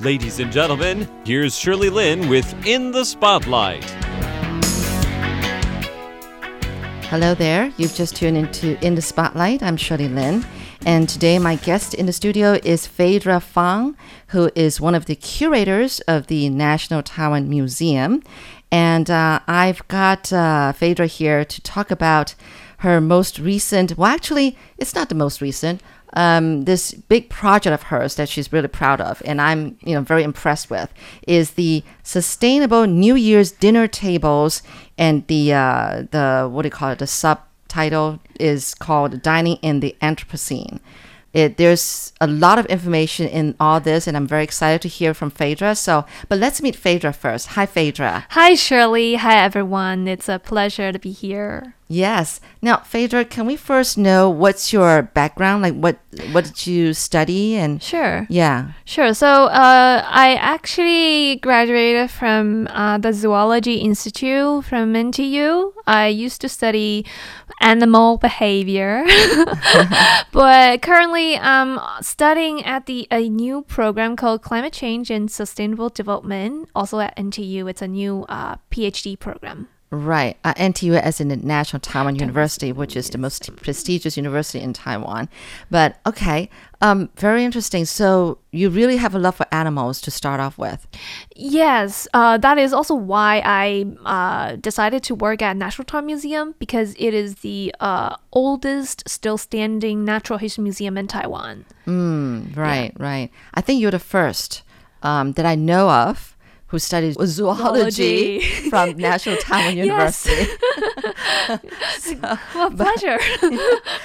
Ladies and gentlemen, here's Shirley Lin with In the Spotlight. Hello there. You've just tuned into In the Spotlight. I'm Shirley Lin. And today, my guest in the studio is Phaedra Fang, who is one of the curators of the National Taiwan Museum. And uh, I've got uh, Phaedra here to talk about her most recent, well, actually, it's not the most recent, um, this big project of hers that she's really proud of, and I'm you know very impressed with, is the sustainable New Year's dinner tables and the uh, the what do you call it? The subtitle is called Dining in the Anthropocene. It, there's a lot of information in all this, and I'm very excited to hear from Phaedra. So, but let's meet Phaedra first. Hi, Phaedra. Hi, Shirley. Hi, everyone. It's a pleasure to be here. Yes. Now, Phaedra, can we first know what's your background? Like, what what did you study? And Sure. yeah, Sure. So, uh, I actually graduated from uh, the Zoology Institute from NTU. I used to study animal behavior, but currently I'm studying at the a new program called Climate Change and Sustainable Development, also at NTU. It's a new uh, PhD program. Right. Uh, NTU as in the National Taiwan University, which is the most prestigious university in Taiwan. But okay, um, very interesting. So you really have a love for animals to start off with. Yes, uh, that is also why I uh, decided to work at National Taiwan Museum because it is the uh, oldest still standing natural history museum in Taiwan. Mm, right, right. I think you're the first um, that I know of who studied zoology, Zoology. from National Taiwan Yes. University. Well, pleasure,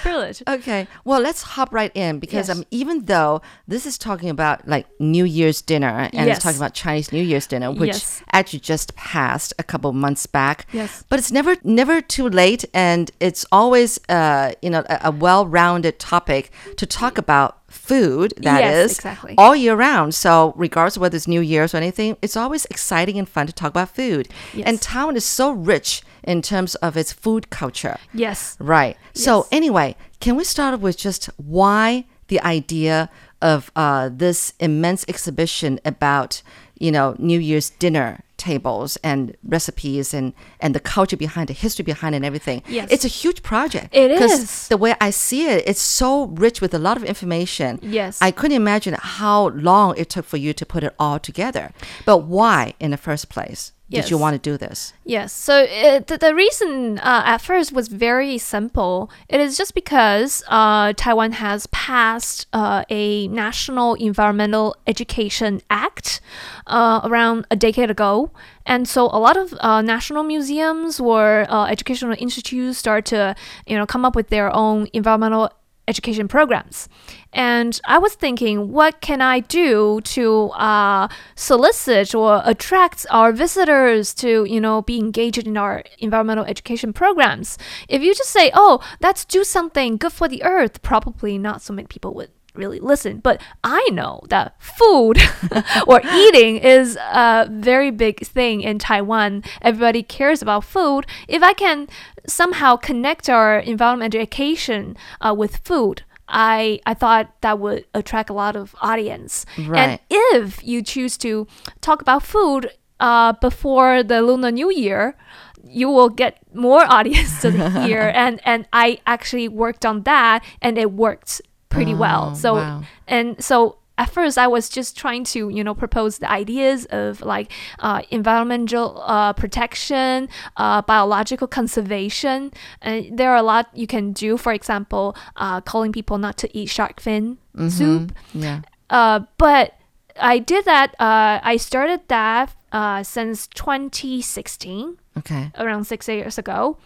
privilege. Okay, well, let's hop right in because Yes. um, even though this is talking about like New Year's dinner and it's talking about Chinese New Year's dinner, which Yes. actually just passed a couple months back. Yes. but it's never never too late, and it's always uh, you know a, a well-rounded topic to talk about food. That is Yes, exactly. all year round. So regardless of whether it's New Year's or anything, it's always exciting and fun to talk about food. Yes. And Taiwan is so rich in terms of its food culture. Yes. Right. So anyway, can we start with just why the idea of uh, this immense exhibition about you know New Year's dinner tables and recipes and and the culture behind the history behind it, and everything. Yes. It's a huge project. it is. The way I see it, it's so rich with a lot of information. Yes. I couldn't imagine how long it took for you to put it all together. But why, in the first place, did you want to do this? Yes. So uh, the, the reason uh, at first was very simple. It is just because uh, Taiwan has passed uh, a National Environmental Education Act uh, around a decade ago. And so a lot of uh, national museums or uh, educational institutes start to, you know, come up with their own environmental education programs. And I was thinking, what can I do to uh, solicit or attract our visitors to, you know, be engaged in our environmental education programs? If you just say, oh, let's do something good for the earth, probably not so many people would really listen. But I know that food or eating is a very big thing in Taiwan. Everybody cares about food. If I can somehow connect our environmental education uh, with food, I, I thought that would attract a lot of audience. Right. And if you choose to talk about food uh, before the Lunar New Year, you will get more audience to hear. and and I actually worked on that, and it worked pretty Oh, well. So wow. and so at first I was just trying to you know propose the ideas of like uh, environmental uh, protection, uh, biological conservation, and there are a lot you can do. For example, uh, calling people not to eat shark fin soup. Yeah. Uh, but I did that. Uh, I started that uh, since 2016 Okay. around six years ago.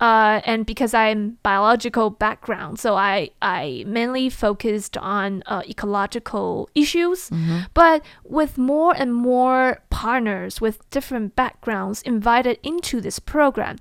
Uh, and because I'm biological background, so I, I mainly focused on uh, ecological issues. But with more and more partners with different backgrounds invited into this program,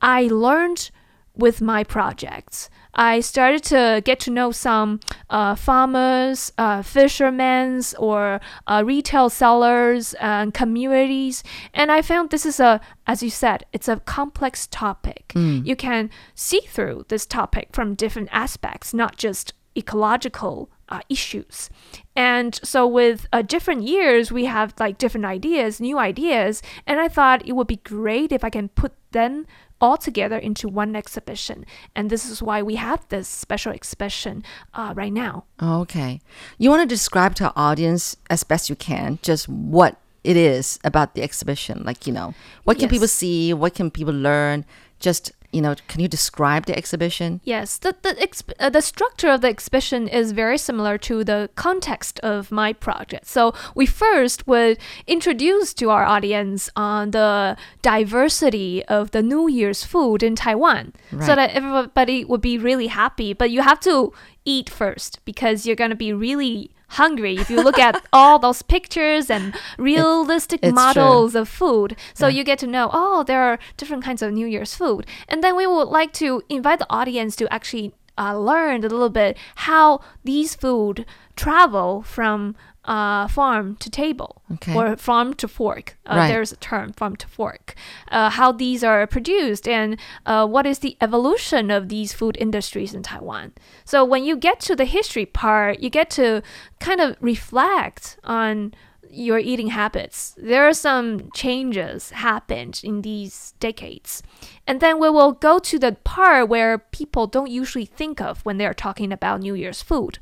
I learned with my projects. I started to get to know some uh, farmers, uh, fishermen, or uh, retail sellers and communities, and I found this is a, as you said, it's a complex topic. You can see through this topic from different aspects, not just ecological uh, issues. And so, with uh, different years, we have like different ideas, new ideas. And I thought it would be great if I can put them all together into one exhibition. And this is why we have this special exhibition uh, right now. Okay. You want to describe to our audience as best you can just what it is about the exhibition. Like, you know, what can Yes. people see? What can people learn? Just, you know, can you describe the exhibition? Yes, the the exp- uh, the structure of the exhibition is very similar to the context of my project. So we first would introduce to our audience on the diversity of the New Year's food in Taiwan, so that everybody would be really happy. But you have to eat first because you're gonna be really hungry if you look at all those pictures and realistic true. models of food. So Yeah. you get to know, oh, there are different kinds of New Year's food. And then we would like to invite the audience to actually uh, learn a little bit how these food travel from uh, farm to table Okay. or farm to fork. Uh, Right. There's a term, farm to fork. Uh, how these are produced and uh, what is the evolution of these food industries in Taiwan. So when you get to the history part, you get to kind of reflect on your eating habits. There are some changes happened in these decades. And then we will go to the part where people don't usually think of when they're talking about New Year's food.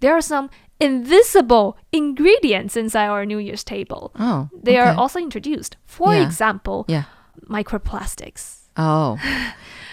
There are some invisible ingredients inside our New Year's table. Oh. They are also introduced. For Yeah. example, Yeah. microplastics. Oh.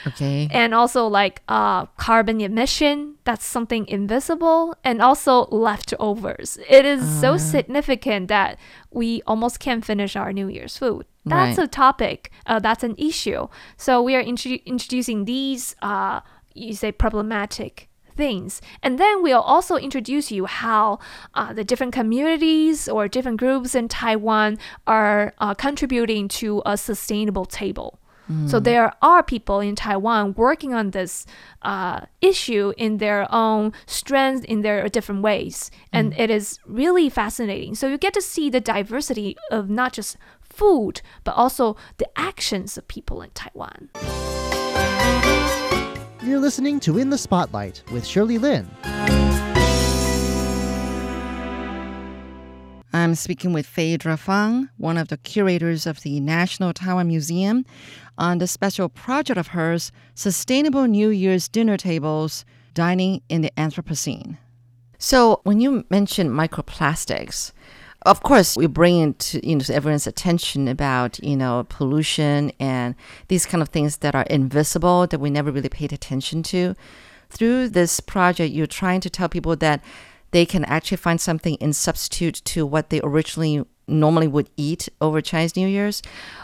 Okay. And also like uh, carbon emission, that's something invisible, and also leftovers. It is Uh. so significant that we almost can't finish our New Year's food. That's Right. a topic. Uh, that's an issue. So we are intro- introducing these, uh, you say, problematic things. And then we'll also introduce you how uh, the different communities or different groups in Taiwan are uh, contributing to a sustainable table. So there are people in Taiwan working on this uh, issue in their own strengths, in their different ways, and it is really fascinating. So you get to see the diversity of not just food, but also the actions of people in Taiwan. You're listening to In the Spotlight with Shirley Lin. I'm speaking with Phaedra Fang, one of the curators of the National Taiwan Museum, on the special project of hers, Sustainable New Year's Dinner Tables Dining in the Anthropocene. So, when you mention microplastics, of course, we bring into you know everyone's attention about you know pollution and these kind of things that are invisible that we never really paid attention to. Through this project, you're trying to tell people that they can actually find something in substitute to what they originally normally would eat over Chinese New Year's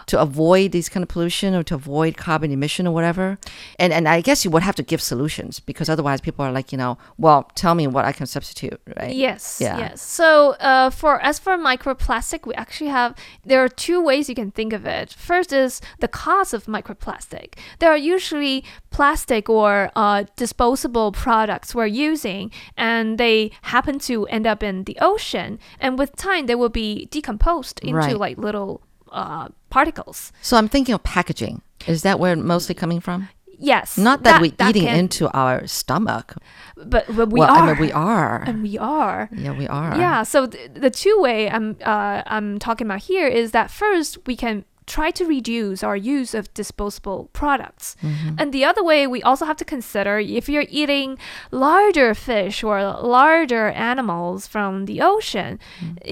to avoid these kind of pollution or to avoid carbon emission or whatever. And and I guess you would have to give solutions because otherwise people are like, you know, well, tell me what I can substitute, right? Yes, Yeah. yes. So, uh, for as for microplastic, we actually have there are two ways you can think of it. First is the cause of microplastic. There are usually plastic or uh, disposable products we're using, and they happen to end up in the ocean, and with time they will be decomposed into Right. like little uh, particles. So I'm thinking of packaging. Is that where it's mostly coming from? Yes, Not that, we're eating can- into our stomach. but, but we well, are. I mean, we are. and we are. yeah, we are. Yeah. So th- the two way I'm uh, I'm talking about here is that first we can try to reduce our use of disposable products, and the other way we also have to consider if you're eating larger fish or larger animals from the ocean,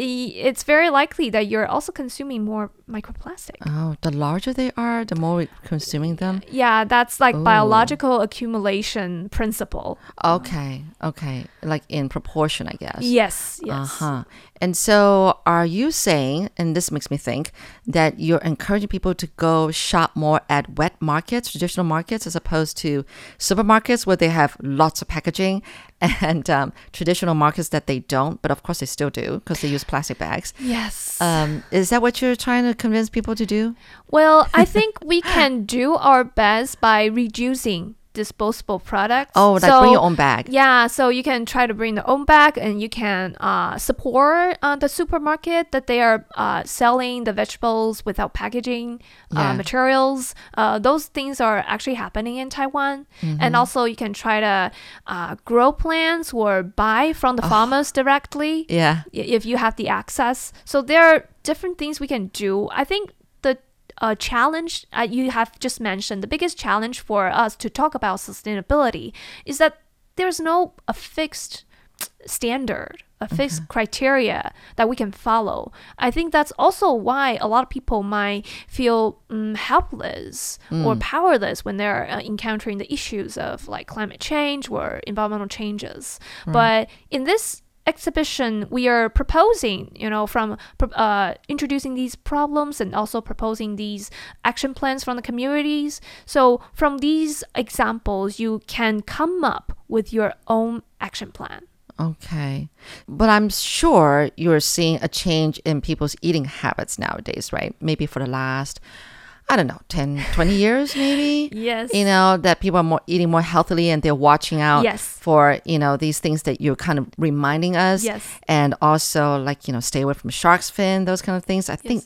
i- it's very likely that you're also consuming more microplastic. Oh, the larger they are, the more we're consuming them. Yeah, that's like Oh. biological accumulation principle. Okay, okay, like in proportion, I guess. Yes, yes. Uh huh. And so, are you saying, and this makes me think, that you're encouraging people to go shop more at wet markets, traditional markets, as opposed to supermarkets where they have lots of packaging, and um, traditional markets that they don't, but of course they still do because they use plastic bags. Yes. Um, is that what you're trying to convince people to do? Well, I think we can do our best by reducing disposable products. Oh, like so, bring your own bag. Yeah, so you can try to bring the own bag, and you can uh, support uh, the supermarket that they are uh, selling the vegetables without packaging Yeah. uh, materials. Uh, those things are actually happening in Taiwan, Mm-hmm. and also you can try to uh, grow plants or buy from the farmers directly Yeah. if you have the access. So there are different things we can do. I think uh, challenge uh, you have just mentioned, the biggest challenge for us to talk about sustainability is that there's no a fixed standard, a fixed criteria that we can follow. I think that's also why a lot of people might feel um, helpless or powerless when they're uh, encountering the issues of like climate change or environmental changes. But in this exhibition we are proposing you know from uh, introducing these problems and also proposing these action plans from the communities so from these examples you can come up with your own action plan Okay. But I'm sure you're seeing a change in people's eating habits nowadays, right? Maybe for the last, I don't know, 10, 20 years, maybe? Yes. You know, that people are more eating more healthily and they're watching out Yes. for, you know, these things that you're kind of reminding us. Yes. And also, like, you know, stay away from shark's fin, those kind of things. I think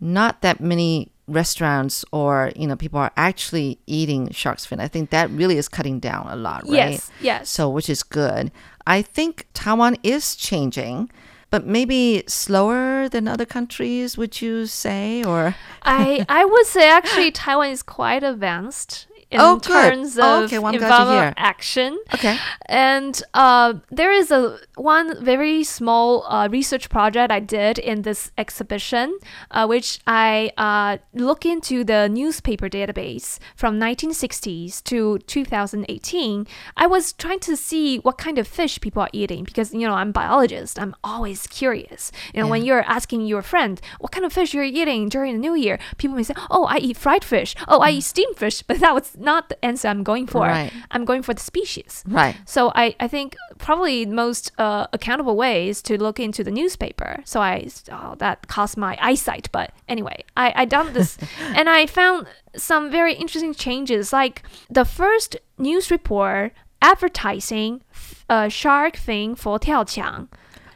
not that many restaurants or, you know, people are actually eating shark's fin. I think that really is cutting down a lot, right? Yes, yes. So, which is good. I think Taiwan is changing, but maybe slower than other countries, would you say? Or I I would say actually Taiwan is quite advanced in Oh, terms Oh, of okay, well, environmental action. okay, And uh, there is a one very small uh, research project I did in this exhibition, uh, which I uh, look into the newspaper database from 1960s to 2018. I was trying to see what kind of fish people are eating because you know I'm a biologist. I'm always curious. You know, when you're asking your friend what kind of fish you're eating during the New Year, people may say, "Oh, I eat fried fish. Oh, I eat steamed fish." But that was not the answer I'm going for. Right. I'm going for the species. right. So I, I think probably the most uh, accountable way is to look into the newspaper. So I oh, that cost my eyesight, but anyway, I I done this, and I found some very interesting changes. Like the first news report advertising uh, shark fin for 跳墙.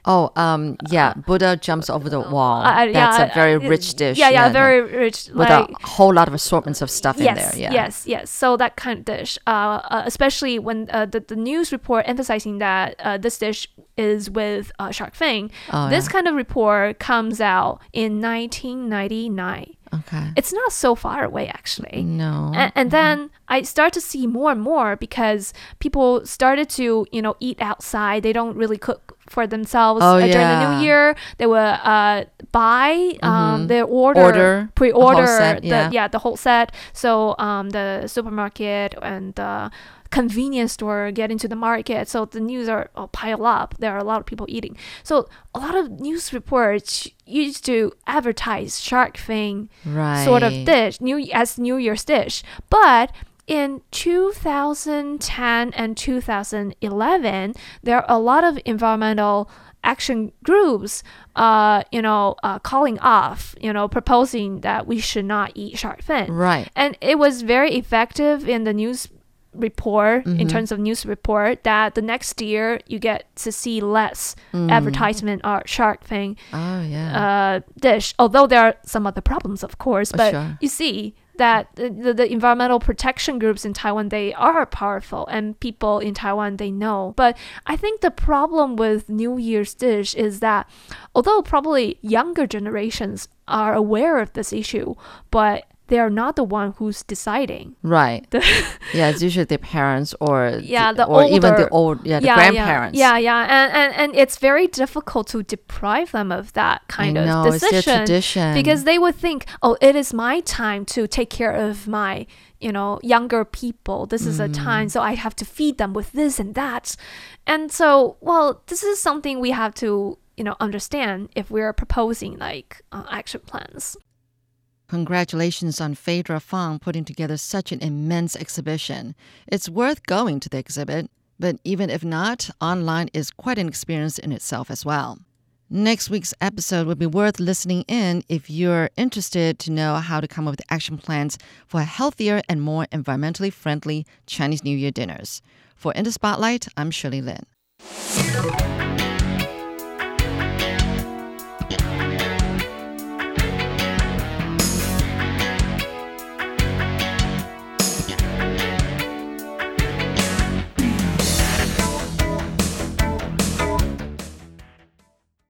Oh, um, yeah, Buddha jumps over the wall. Uh, That's yeah, a very uh, rich dish. Yeah, yeah, no, very rich. With like, a whole lot of assortments of stuff in there. Yeah. Yes, yes. So that kind of dish, uh, uh, especially when uh, the, the news report emphasizing that uh, this dish is with uh, shark fin, Oh, this yeah. kind of report comes out in 1999. Okay. It's not so far away, actually. No. And, and then I start to see more and more because people started to, you know, eat outside. They don't really cook for themselves Oh, uh, during the. New Year. They will uh, buy um, their order, Order, pre-order, set, the, yeah. the whole set. So um, the supermarket and the convenience store get into the market. So the news are all pile up. There are a lot of people eating. So a lot of news reports used to advertise shark fin right. sort of dish new as New Year's dish. But in 2010 and 2011, there are a lot of environmental action groups, uh, you know, uh, calling off, you know, proposing that we should not eat shark fin. Right. And it was very effective in the news report in mm-hmm. terms of news report that the next year you get to see less mm. advertisement or shark fin Oh, ah, yeah. uh, dish. Although there are some other problems, of course, Oh, but sure. you see that the, the, the environmental protection groups in Taiwan they are powerful, and people in Taiwan they know. But I think the problem with New Year's dish is that although probably younger generations are aware of this issue, but they are not the one who's deciding. right. yeah, it's usually their parents or Yeah, the or even the old yeah the yeah, grandparents. Yeah, yeah, yeah. And, and and it's very difficult to deprive them of that kind I of know, decision, because they would think, oh, it is my time to take care of my you know younger people. This is a time, Mm. so I have to feed them with this and that, and so well, this is something we have to you know understand if we're proposing like uh, action plans. Congratulations on Phaedra Fang putting together such an immense exhibition. It's worth going to the exhibit, but even if not, online is quite an experience in itself as well. Next week's episode would be worth listening in if you're interested to know how to come up with action plans for healthier and more environmentally friendly Chinese New Year dinners. For In the Spotlight, I'm Shirley Lin.